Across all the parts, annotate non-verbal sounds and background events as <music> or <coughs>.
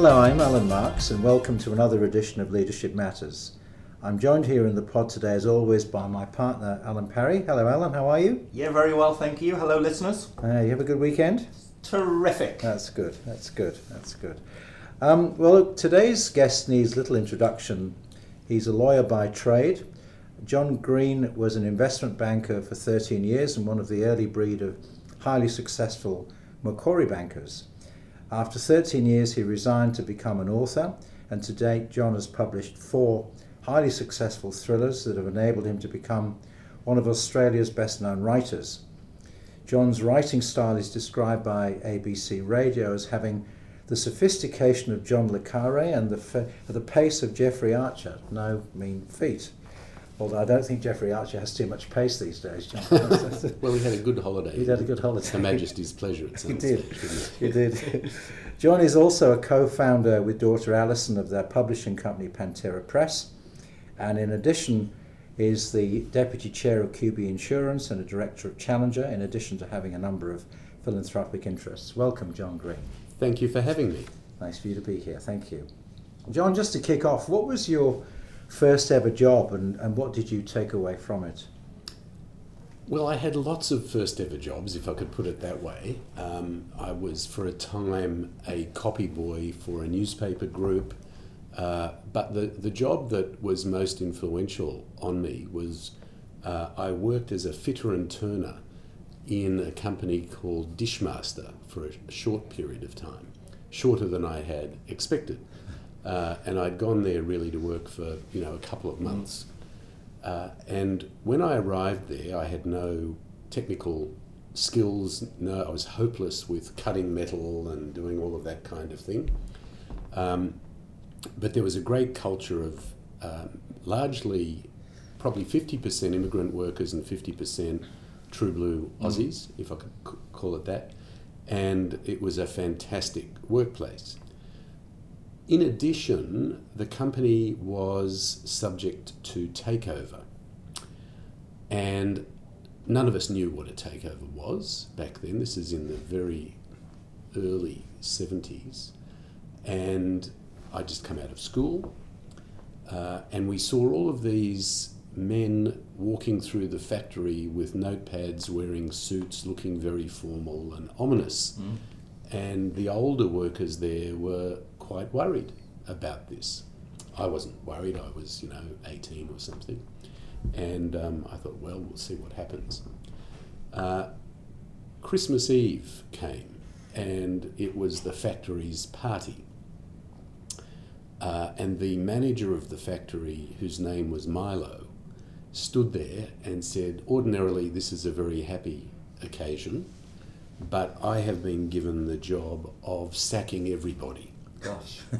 Hello, I'm Allan Marks, and welcome to another edition of Leadership Matters. I'm joined here in the pod today, as always, by my partner, Alun Parry. Hello, Alun, how are you? Yeah, very well, thank you. Hello, listeners. Uh, you have a good weekend? Terrific. That's good, that's good, that's good. Um, well, today's guest needs little introduction. He's a lawyer by trade. John Green was an investment banker for 13 years and one of the early breed of highly successful Macquarie bankers. After 13 years, he resigned to become an author, and to date, John has published four highly successful thrillers that have enabled him to become one of Australia's best known writers. John's writing style is described by ABC Radio as having the sophistication of John Le Carre and the, fa- the pace of Jeffrey Archer, no mean feat. Although I don't think Jeffrey Archer has too much pace these days, John. <laughs> <laughs> Well, he had a good holiday. He had a good holiday. Her Majesty's pleasure. It <laughs> He did. He did. John is also a co-founder with daughter Alison of their publishing company Pantera Press, and in addition is the deputy chair of QBE Insurance and a director of Challenger, in addition to having a number of philanthropic interests. Welcome, John Green. Thank you for having me. Nice for you to be here. Thank you. John, just to kick off, what was your first ever job and, and what did you take away from it? Well, I had lots of first ever jobs, if I could put it that way. Um, I was, for a time, a copy boy for a newspaper group. Uh, but the, the job that was most influential on me was uh, I worked as a fitter and turner in a company called Dishmaster for a short period of time, shorter than I had expected. Uh, and I'd gone there really to work for you know a couple of months. Uh, and when I arrived there, I had no technical skills. No, I was hopeless with cutting metal and doing all of that kind of thing. Um, but there was a great culture of um, largely, probably 50% immigrant workers and 50% true blue Aussies, if I could c- call it that. And it was a fantastic workplace. In addition, the company was subject to takeover. And none of us knew what a takeover was back then. This is in the very early 70s. And I just come out of school. Uh, and we saw all of these men walking through the factory with notepads, wearing suits, looking very formal and ominous. And the older workers there were quite worried about this. I wasn't worried, I was, you know, 18 or something. And um, I thought, well, we'll see what happens. Uh, Christmas Eve came, and it was the factory's party. Uh, and the manager of the factory, whose name was Milo, stood there and said, Ordinarily, this is a very happy occasion, but I have been given the job of sacking everybody. Gosh. <laughs>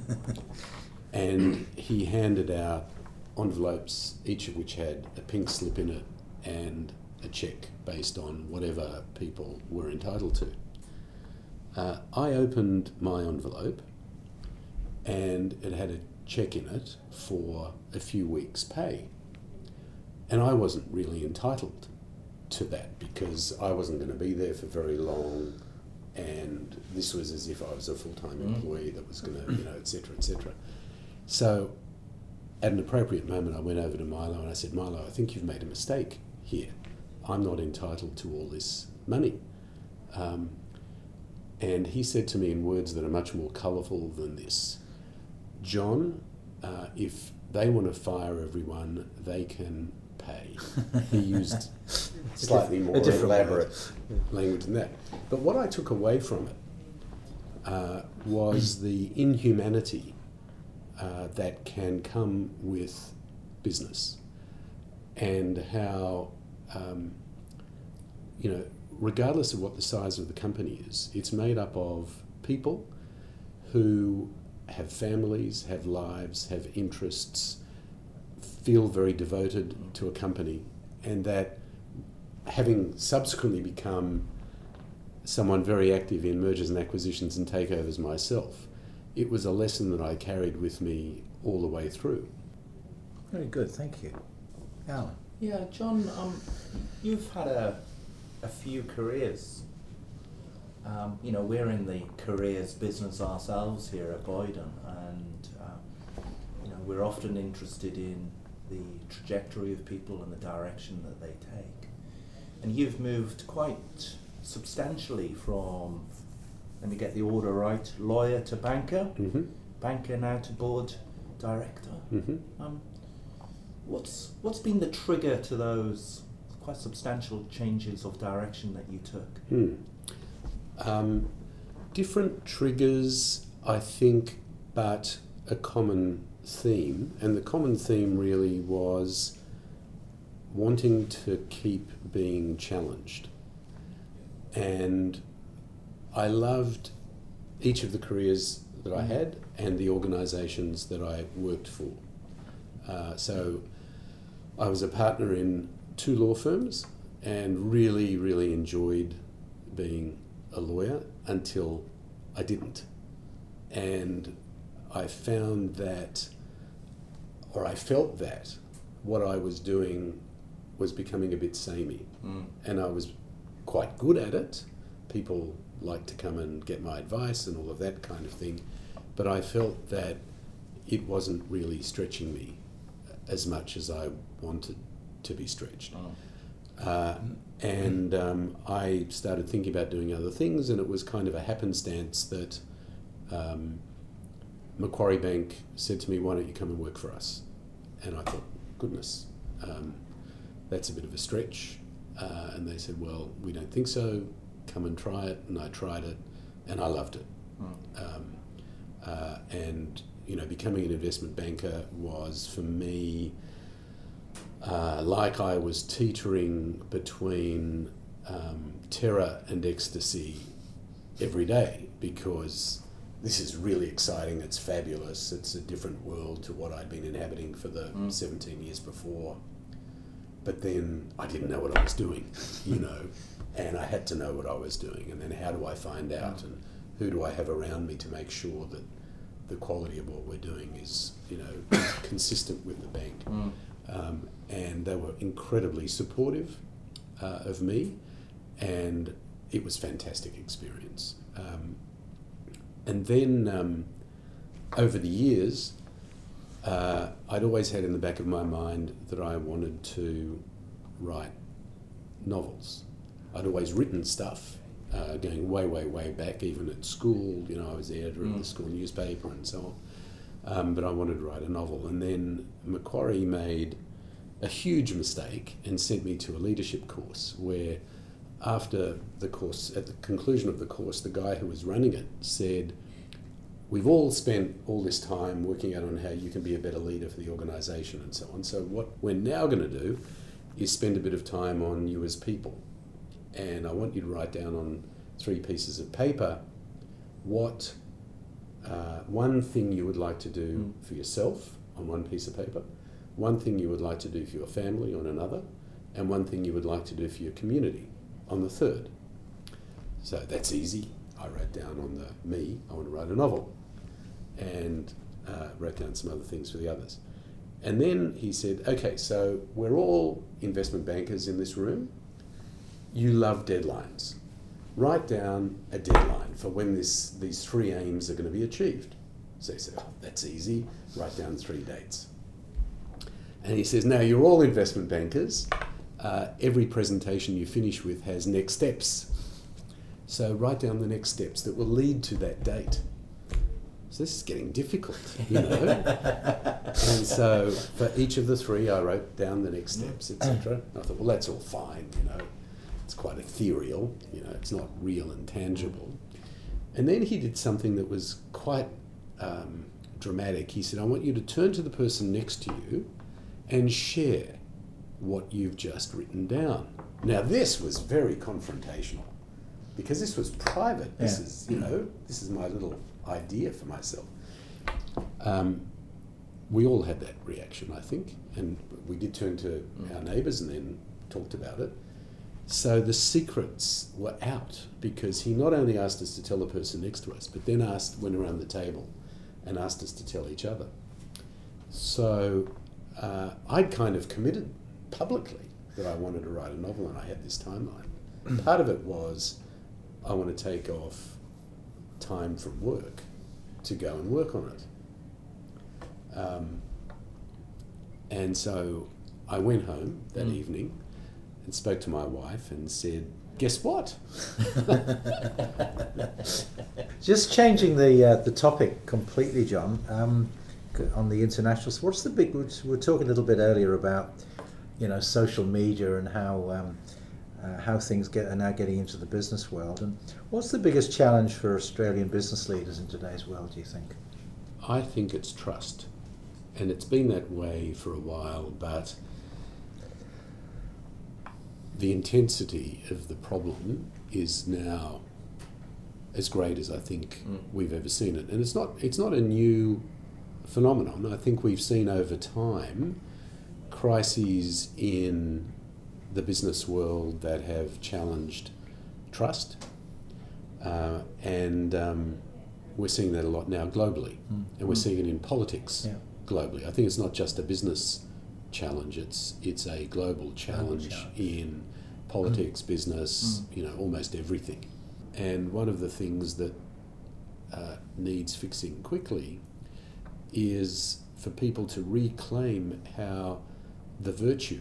And he handed out envelopes, each of which had a pink slip in it and a check based on whatever people were entitled to. Uh, I opened my envelope and it had a check in it for a few weeks' pay. And I wasn't really entitled to that because I wasn't going to be there for very long and this was as if I was a full time employee that was going to, you know, et cetera, et cetera. So at an appropriate moment, I went over to Milo and I said, Milo, I think you've made a mistake here. I'm not entitled to all this money. Um, and he said to me in words that are much more colourful than this John, uh, if they want to fire everyone, they can pay. He used slightly more elaborate language than that. But what I took away from it uh, was <clears throat> the inhumanity uh, that can come with business and how, um, you know, regardless of what the size of the company is, it's made up of people who have families, have lives, have interests, feel very devoted to a company, and that having subsequently become someone very active in mergers and acquisitions and takeovers myself, it was a lesson that I carried with me all the way through. Very good, thank you. Alun. Yeah, John, um, you've had a, a few careers. Um, you know, we're in the careers business ourselves here at Boyden, and uh, you know, we're often interested in the trajectory of people and the direction that they take. And you've moved quite substantially from, let me get the order right, lawyer to banker, Mm-hmm. banker now to board director. Mm-hmm. Um, what's what's been the trigger to those quite substantial changes of direction that you took? Hmm. Um, different triggers, I think, but a common theme. And the common theme really was wanting to keep being challenged. And I loved each of the careers that I had and the organisations that I worked for. Uh, so I was a partner in two law firms and really, really enjoyed being a lawyer until I didn't. And I found that, or I felt that, what I was doing was becoming a bit samey. Mm. And I was quite good at it. People liked to come and get my advice and all of that kind of thing. But I felt that it wasn't really stretching me as much as I wanted to be stretched. Oh. Uh, and um, I started thinking about doing other things, and it was kind of a happenstance that um, Macquarie Bank said to me, Why don't you come and work for us? And I thought, Goodness, um, that's a bit of a stretch. Uh, and they said, Well, we don't think so. Come and try it. And I tried it, and I loved it. Mm. Um, uh, and you know, becoming an investment banker was for me uh, like I was teetering between um, terror and ecstasy every day because this is really exciting. It's fabulous. It's a different world to what I'd been inhabiting for the Mm. 17 years before. But then I didn't know what I was doing, you <laughs> know, and I had to know what I was doing. And then how do I find out? And who do I have around me to make sure that the quality of what we're doing is, you know, <coughs> consistent with the bank? Mm. Um, and they were incredibly supportive uh, of me, and it was fantastic experience. Um, and then um, over the years, uh, I'd always had in the back of my mind that I wanted to write novels. I'd always written stuff, uh, going way, way, way back, even at school. You know, I was the editor of Mm. the school newspaper and so on. Um, but I wanted to write a novel. And then Macquarie made a huge mistake and sent me to a leadership course where, after the course, at the conclusion of the course, the guy who was running it said, We've all spent all this time working out on how you can be a better leader for the organisation and so on. So, what we're now going to do is spend a bit of time on you as people. And I want you to write down on three pieces of paper what uh, one thing you would like to do Mm. for yourself on one piece of paper, one thing you would like to do for your family on another, and one thing you would like to do for your community on the third. So that's easy. I wrote down on the me, I want to write a novel, and uh, wrote down some other things for the others. And then he said, okay, so we're all investment bankers in this room. You love deadlines. Write down a deadline for when this, these three aims are going to be achieved. So he said, oh, that's easy. Write down three dates. And he says, now you're all investment bankers. Uh, every presentation you finish with has next steps. So write down the next steps that will lead to that date. This is getting difficult, <laughs> you know. and so for each of the three, I wrote down the next steps, etc. I thought, well, that's all fine, you know. It's quite ethereal, you know. It's not real and tangible. And then he did something that was quite um, dramatic. He said, I want you to turn to the person next to you and share what you've just written down. Now, this was very confrontational because this was private. This Yeah. is, you know, this is my little idea for myself. Um, we all had that reaction, I think, and we did turn to our neighbours and then talked about it. So the secrets were out because he not only asked us to tell the person next to us, but then asked, went around the table and asked us to tell each other. So uh, I'd kind of committed publicly that I wanted to write a novel and I had this timeline. <clears throat> Part of it was I want to take off time from work to go and work on it. Um, and so I went home that Mm. evening and spoke to my wife and said, Guess what? <laughs> Just changing the uh, the topic completely, John. Um, on the international, so what's the big? We were talking a little bit earlier about, you know, social media and how um, uh, how things get are now getting into the business world. And what's the biggest challenge for Australian business leaders in today's world? Do you think? I think it's trust. And it's been that way for a while, but the intensity of the problem is now as great as I think Mm. we've ever seen it. And it's not it's not a new phenomenon. I think we've seen over time crises in the business world that have challenged trust. Uh, and um, we're seeing that a lot now globally. Mm. And we're seeing it in politics Yeah. globally. I think it's not just a business challenge, it's, it's a global challenge, challenge. in politics, business, Mm. you know, almost everything. And one of the things that uh, needs fixing quickly is for people to reclaim how the virtue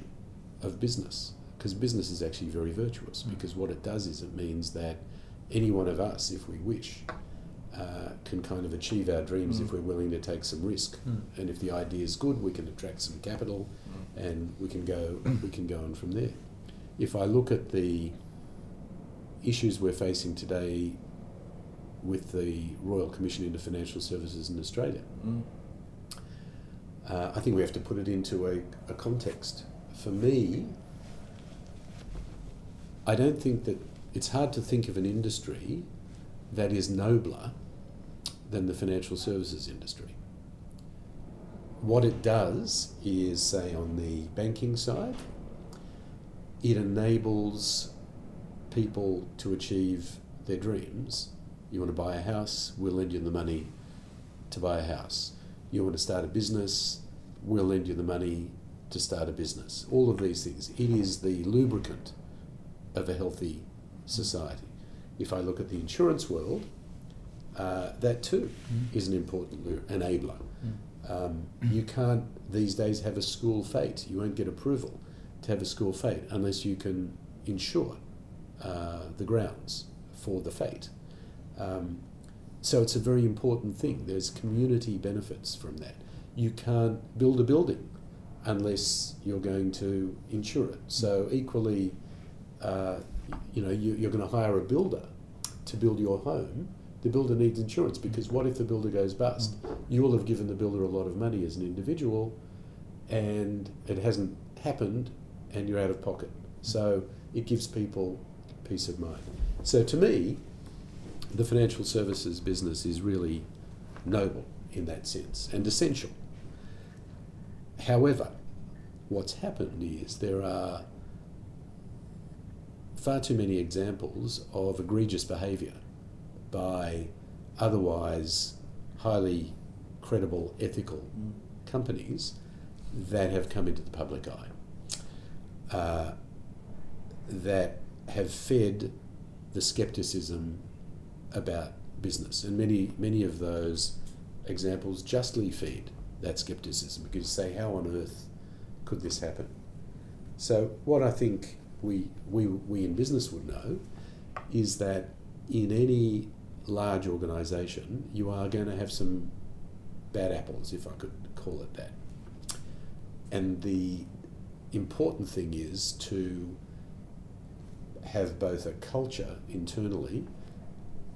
of business, because business is actually very virtuous, Mm. because what it does is it means that any one of us, if we wish, uh, can kind of achieve our dreams Mm. if we're willing to take some risk. Mm. And if the idea is good, we can attract some capital, and we can go we can go on from there. If I look at the issues we're facing today with the Royal Commission into Financial Services in Australia, Mm. uh, I think we have to put it into a, a context. For me, I don't think that it's hard to think of an industry that is nobler than the financial services industry. What it does is, say, on the banking side, it enables people to achieve their dreams. You want to buy a house, we'll lend you the money to buy a house. You want to start a business, we'll lend you the money to start a business. All of these things. It is the lubricant of a healthy society. If I look at the insurance world, uh, that too is an important enabler. Um, you can't these days have a school fete. You won't get approval to have a school fete unless you can insure uh, the grounds for the fete. Um, so it's a very important thing. There's community benefits from that. You can't build a building unless you're going to insure it. So equally, uh, you know, you, you're going to hire a builder to build your home. The builder needs insurance because what if the builder goes bust? You will have given the builder a lot of money as an individual, and it hasn't happened, and you're out of pocket. So it gives people peace of mind. So to me, the financial services business is really noble in that sense and essential. However, what's happened is there are far too many examples of egregious behaviour by otherwise highly credible, ethical Mm. companies that have come into the public eye, uh, that have fed the skepticism about business, and many many of those examples justly feed that skepticism because you say, how on earth could this happen? So what I think we we we in business would know is that in any large organisation, you are going to have some bad apples, if I could call it that. And the important thing is to have both a culture internally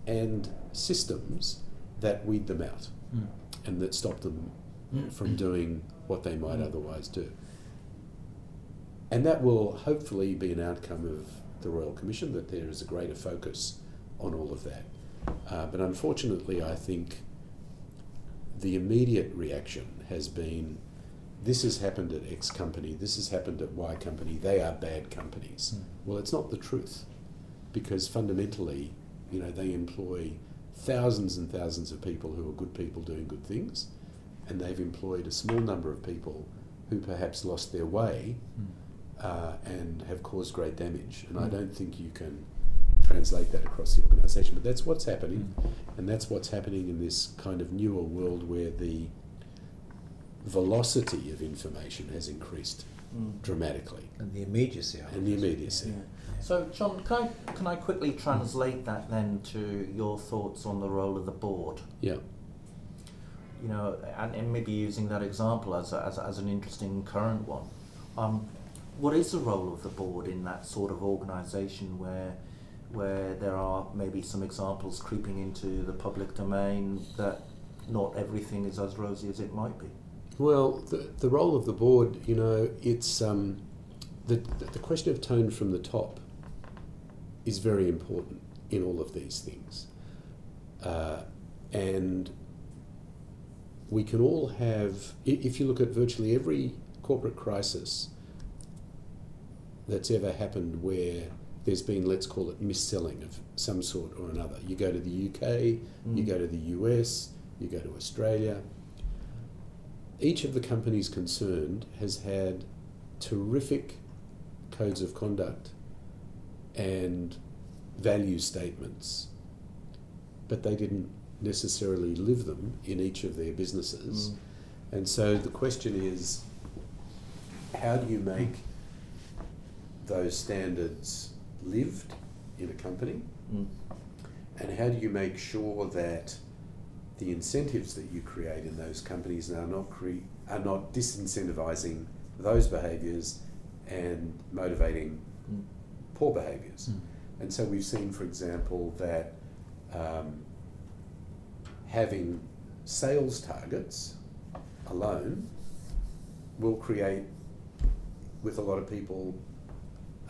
and systems that weed them out Mm. and that stop them from doing what they might otherwise do. And that will hopefully be an outcome of the Royal Commission, that there is a greater focus on all of that. Uh, but unfortunately, I think the immediate reaction has been this has happened at X company, this has happened at Y company, they are bad companies. Mm. Well, it's not the truth because fundamentally, you know, they employ thousands and thousands of people who are good people doing good things, and they've employed a small number of people who perhaps lost their way Mm. Uh, and have caused great damage. And I Mm. don't think you can translate that across the organisation. But that's what's happening, and that's what's happening in this kind of newer world where the velocity of information has increased Mm. dramatically, And the immediacy of and the immediacy. Yeah. So, John, can I, can I quickly translate that then to your thoughts on the role of the board? Yeah. You know, and, and maybe using that example as, a, as, a- as an interesting current one. Um, what is the role of the board in that sort of organisation where, where there are maybe some examples creeping into the public domain that not everything is as rosy as it might be? Well, the, the role of the board, you know, it's um, the, the question of tone from the top is very important in all of these things. Uh, and we can all have, if you look at virtually every corporate crisis that's ever happened where there's been, let's call it, mis-selling of some sort or another. You go to the UK, you Mm. go to the US, you go to Australia. Each of the companies concerned has had terrific codes of conduct and value statements, but they didn't necessarily live them in each of their businesses. Mm. And so the question is how do you make those standards lived in a company? Mm. And how do you make sure that the incentives that you create in those companies are not cre- are not disincentivizing those behaviours and motivating Mm. poor behaviours? Mm. And so we've seen, for example, that um, having sales targets alone will create, with a lot of people,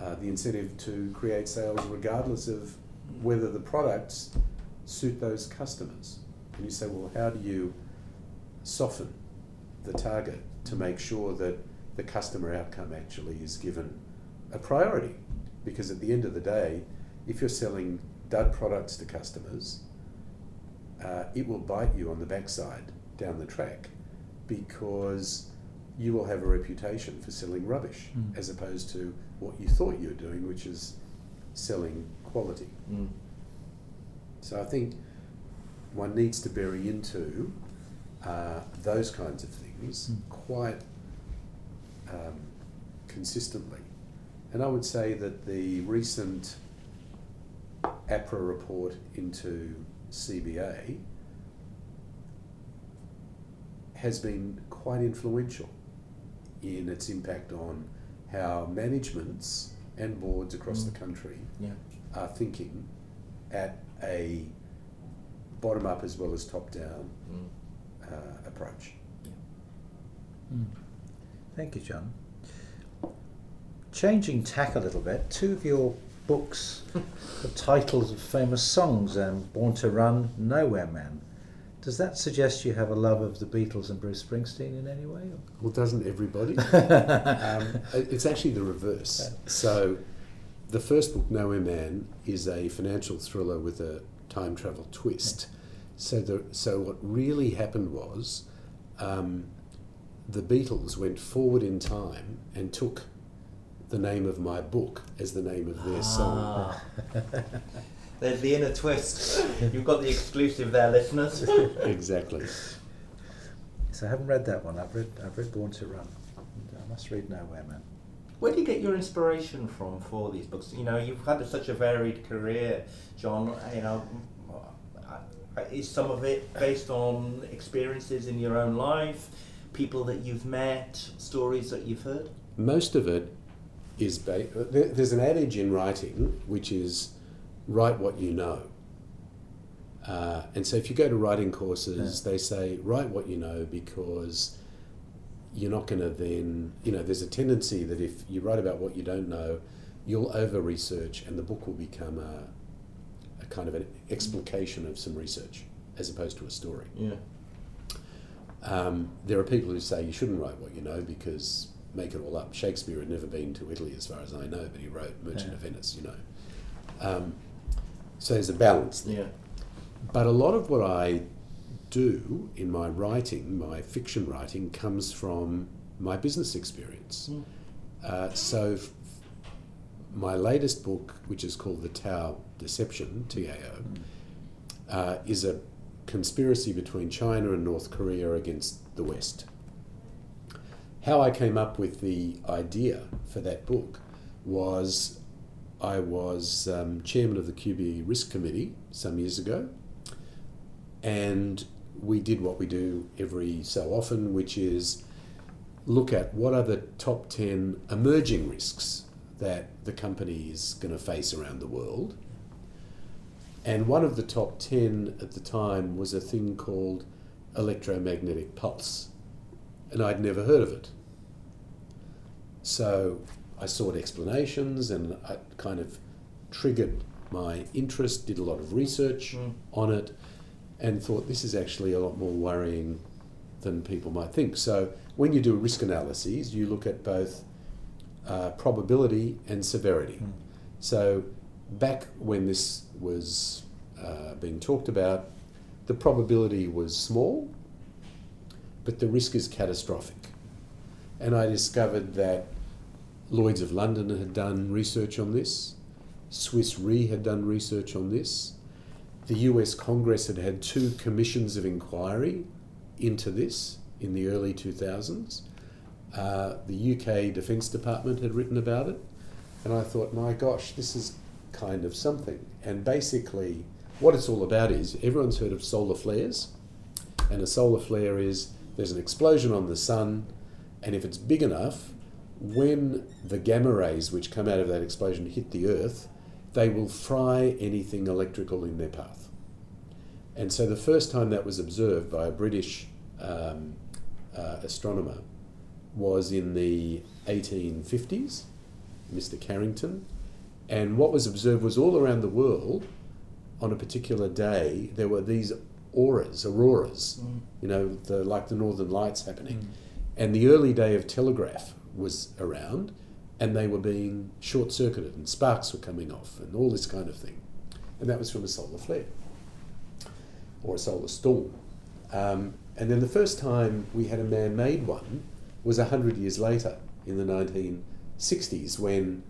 uh, the incentive to create sales regardless of whether the products suit those customers. And you say, well, how do you soften the target to make sure that the customer outcome actually is given a priority? Because at the end of the day, if you're selling dud products to customers, uh, it will bite you on the backside down the track because you will have a reputation for selling rubbish Mm. as opposed to what you thought you were doing, which is selling quality. Mm. So I think one needs to bury into uh, those kinds of things Mm. quite um, consistently. And I would say that the recent APRA report into CBA has been quite influential in its impact on how managements and boards across Mm. the country Yeah. are thinking at a bottom up as well as top down Mm. uh, approach. Mm. Thank you, John. Changing tack a little bit, two of your books <laughs> have titles of famous songs, um, Born to Run, Nowhere Man. Does that suggest you have a love of the Beatles and Bruce Springsteen in any way? Well, doesn't everybody? <laughs> um, it's actually the reverse. So, the first book, Nowhere Man, is a financial thriller with a time travel twist. So, the, so what really happened was um, the Beatles went forward in time and took the name of my book as the name of their song. <laughs> There's the inner twist. You've got the exclusive there, listeners. Exactly. So I haven't read that one. I've read I've read Born to Run. And I must read Nowhere Man. Where do you get your inspiration from for these books? You know, you've had such a varied career, John. You know, uh, is some of it based on experiences in your own life, people that you've met, stories that you've heard? most of it is based. there's an adage in writing which is write what you know uh, and so if you go to writing courses they say write what you know because you're not going to then you know there's a tendency that if you write about what you don't know you'll over research and the book will become a, a kind of an explication of some research as opposed to a story Yeah. um, there are people who say you shouldn't write what you know because make it all up. Shakespeare had never been to Italy, as far as I know, but he wrote Merchant Yeah. of Venice. You know, um, so there's a balance there. Yeah. But a lot of what I do in my writing, my fiction writing, comes from my business experience. Mm. Uh, so, f- my latest book, which is called The Tao Deception, TAO, uh, is a conspiracy between China and North Korea against the West. How I came up with the idea for that book was I was um, chairman of the QBE Risk Committee some years ago, and we did what we do every so often, which is look at what are the top 10 emerging risks that the company is going to face around the world. And one of the top 10 at the time was a thing called electromagnetic pulse. And I'd never heard of it. So I sought explanations and I kind of triggered my interest, did a lot of research Mm. on it, and thought this is actually a lot more worrying than people might think. So when you do risk analyses, you look at both uh, probability and severity. Mm. So back when this was uh, being talked about, the probability was small, but the risk is catastrophic. And I discovered that Lloyd's of London had done research on this, Swiss Re had done research on this, the US Congress had had two commissions of inquiry into this in the early 2000s. Uh, the UK Defence Department had written about it, and I thought, my gosh, this is kind of something. And basically, what it's all about is everyone's heard of solar flares, and a solar flare is there's an explosion on the sun, and if it's big enough, when the gamma rays which come out of that explosion hit the Earth, they will fry anything electrical in their path. And so the first time that was observed by a British um, uh, astronomer was in the 1850s, Mr. Carrington. And what was observed was all around the world on a particular day, there were these auras, auroras, Mm. you know, the, like the northern lights happening. Mm. And the early day of telegraph was around, and they were being short circuited, and sparks were coming off, and all this kind of thing. And that was from a solar flare or a solar storm. Um, and then the first time we had a man made one was 100 years later in the 1960s when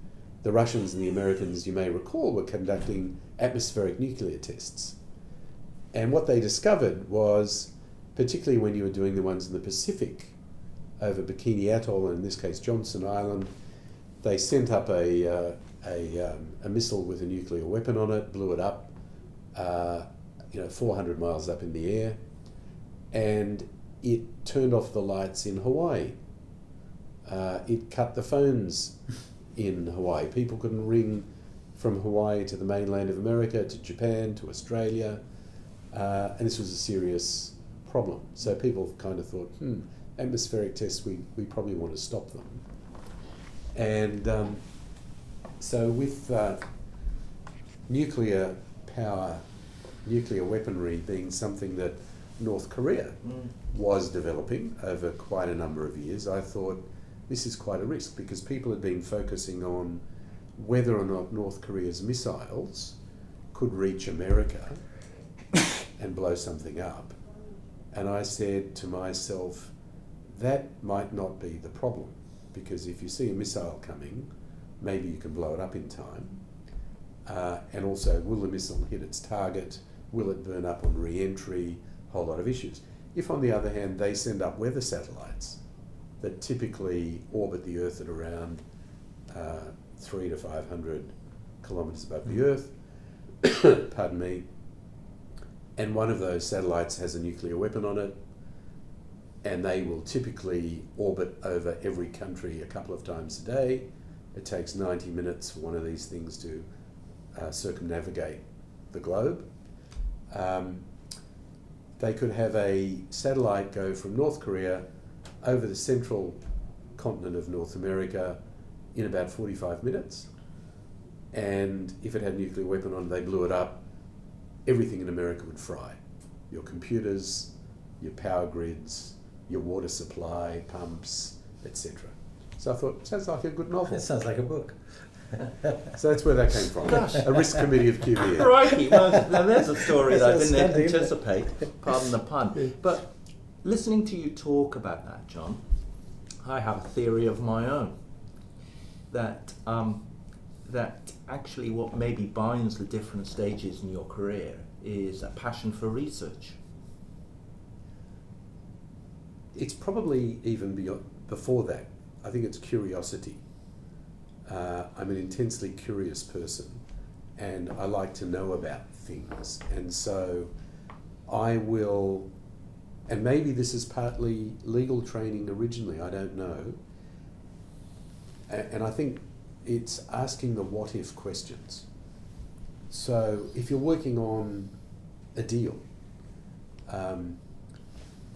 the Russians and the Americans, you may recall, were conducting atmospheric nuclear tests. And what they discovered was, particularly when you were doing the ones in the Pacific over Bikini Atoll, and in this case Johnston Island, they sent up a, uh, a, um, a missile with a nuclear weapon on it, blew it up, uh, you know, 400 miles up in the air, and it turned off the lights in Hawaii. Uh, it cut the phones <laughs> in Hawaii. People couldn't ring from Hawaii to the mainland of America, to Japan, to Australia, uh, and this was a serious problem. So people kind of thought, hmm, atmospheric tests, we, we probably want to stop them. And um, so with uh, nuclear power, nuclear weaponry being something that North Korea Mm. was developing over quite a number of years, I thought this is quite a risk because people had been focusing on whether or not North Korea's missiles could reach America <coughs> and blow something up. And I said to myself, that might not be the problem because if you see a missile coming, maybe you can blow it up in time. Uh, and also, will the missile hit its target? Will it burn up on re entry? A whole lot of issues. If, on the other hand, they send up weather satellites that typically orbit the Earth at around uh, three to 500 kilometres above the Earth, <coughs> pardon me, and one of those satellites has a nuclear weapon on it, and they will typically orbit over every country a couple of times a day. It takes 90 minutes for one of these things to uh, circumnavigate the globe. Um, they could have a satellite go from North Korea over the central continent of North America in about 45 minutes. And if it had a nuclear weapon on it, they blew it up, everything in America would fry. Your computers, your power grids, your water supply, pumps, etc. So I thought, sounds like a good novel. It <laughs> sounds like a book. <laughs> So that's where that came from. A risk committee of QBE. <laughs> Crikey, well, now there's a story that I That's didn't outstanding, isn't anticipate. Pardon the pun. But listening to you talk about that, John, I have a theory of my own that um, that actually what maybe binds the different stages in your career is a passion for research. It's probably even beyond, before that. I think it's curiosity. Uh, I'm an intensely curious person and I like to know about things. And so I will, and maybe this is partly legal training originally, I don't know. And I think it's asking the what if questions. So if you're working on a deal, um,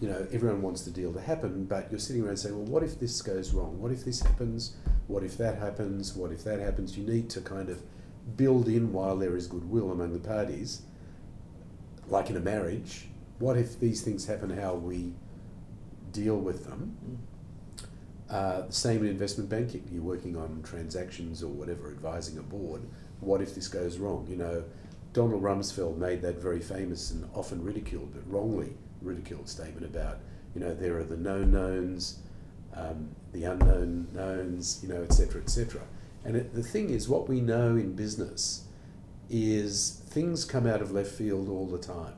you know, everyone wants the deal to happen, but you're sitting around saying, well, what if this goes wrong? What if this happens? What if that happens? What if that happens? You need to kind of build in while there is goodwill among the parties, like in a marriage. What if these things happen? How we deal with them? Uh, same in investment banking. You're working on transactions or whatever, advising a board. What if this goes wrong? You know, Donald Rumsfeld made that very famous and often ridiculed, but wrongly ridiculed statement about, you know, there are the known knowns, um, the unknown knowns, you know, etc., etc. And it, the thing is, what we know in business is things come out of left field all the time.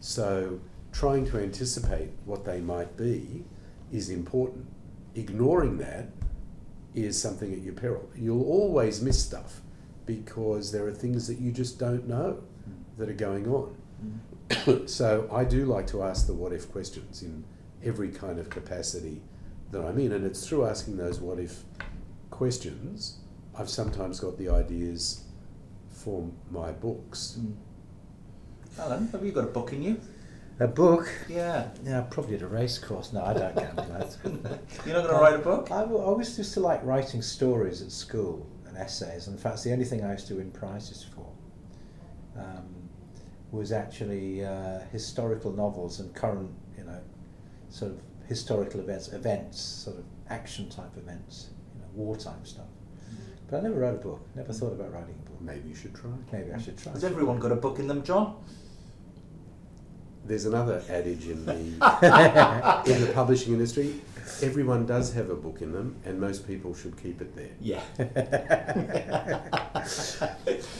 So trying to anticipate what they might be is important. Ignoring that is something at your peril. You'll always miss stuff because there are things that you just don't know mm. that are going on. Mm. <coughs> so I do like to ask the what if questions in every kind of capacity that I'm in, and it's through asking those what if questions I've sometimes got the ideas for my books. Mm. Alan, have you got a book in you? A book? Yeah. Yeah, probably at a race course. No, I don't gamble. that. <laughs> You're not going to write a book? I always used to like writing stories at school and essays. In fact, the only thing I used to win prizes for um, was actually uh, historical novels and current, you know, sort of historical events, events, sort of action type events, you know, wartime stuff. But I never wrote a book. Never thought about writing a book. Maybe you should try. Maybe I should try. Has everyone got a book in them, John? There's another adage in the <laughs> in the publishing industry. Everyone does have a book in them, and most people should keep it there. Yeah. <laughs>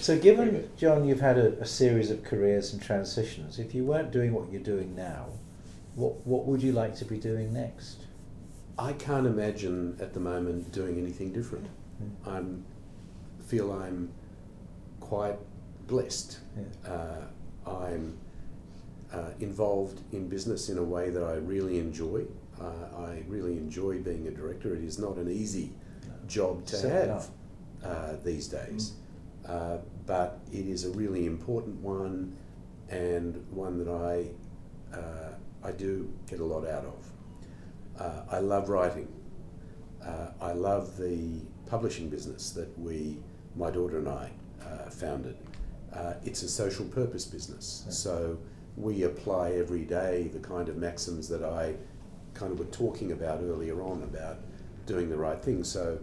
So, given John, you've had a, a series of careers and transitions. If you weren't doing what you're doing now, what what would you like to be doing next? I can't imagine at the moment doing anything different. Mm. I'm feel I'm quite blessed. Yeah. Uh, I'm uh, involved in business in a way that I really enjoy. Uh, I really enjoy being a director. It is not an easy job to Certainly have uh, these days, uh, but it is a really important one and one that I uh, I do get a lot out of. Uh, I love writing. Uh, I love the publishing business that we, my daughter and I, uh, founded. Uh, it's a social purpose business, so we apply every day the kind of maxims that I kind of were talking about earlier on about doing the right thing. So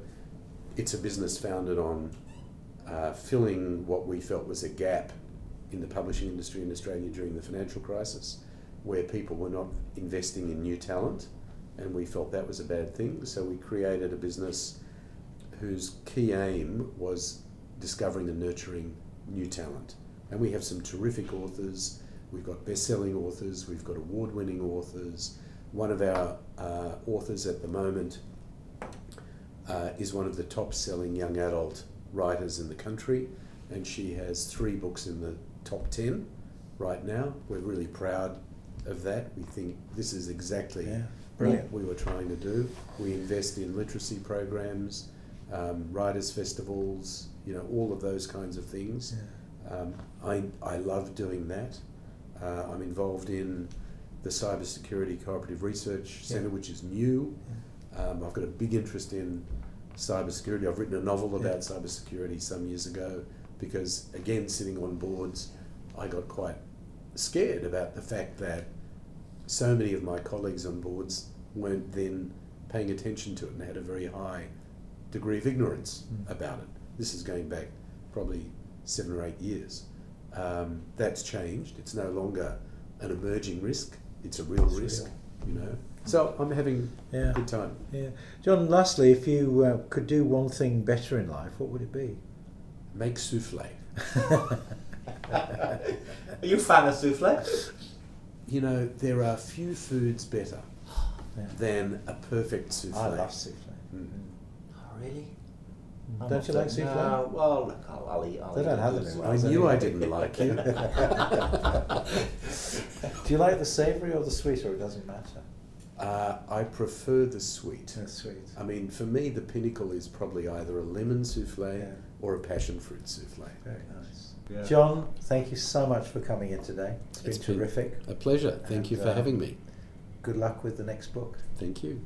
it's a business founded on uh, filling what we felt was a gap in the publishing industry in Australia during the financial crisis, where people were not investing in new talent, and we felt that was a bad thing. So we created a business whose key aim was discovering and nurturing new talent. And we have some terrific authors. We've got best-selling authors. We've got award-winning authors. One of our uh, authors at the moment uh, is one of the top-selling young adult writers in the country, and she has three books in the top ten right now. We're really proud of that. We think this is exactly Yeah, what we were trying to do. We invest in literacy programs, um, writers' festivals, you know, all of those kinds of things. Um, I, I love doing that. Uh, I'm involved in the Cybersecurity Cooperative Research Yeah. Centre, which is new. Um, I've got a big interest in cybersecurity. I've written a novel Yeah. about cybersecurity some years ago because, again, sitting on boards, I got quite scared about the fact that so many of my colleagues on boards weren't then paying attention to it and had a very high degree of ignorance Mm. about it. This is going back probably seven or eight years. Um, that's changed. It's no longer an emerging risk. It's a real It's risk, real. you know. So I'm having Yeah. a good time. Yeah, John. Lastly, if you uh, could do one thing better in life, what would it be? Make souffle. <laughs> Are you a fan of souffle? You know, there are few foods better Yeah. than a perfect souffle. I love souffle. Mm. Oh, really? I'm Don't you like so- souffle? No, well, look, I'll, I'll eat. I'll They eat don't have them in souffle. I knew I didn't like you. <laughs> Do you like the savoury or the sweet, or it doesn't matter? Uh, I prefer the sweet. The sweet. I mean, for me, the pinnacle is probably either a lemon souffle Yeah. or a passion fruit souffle. Very nice. Yeah. John, thank you so much for coming in today. It's been It's been- terrific. A pleasure. Thank you for uh, having me. Good luck with the next book. Thank you.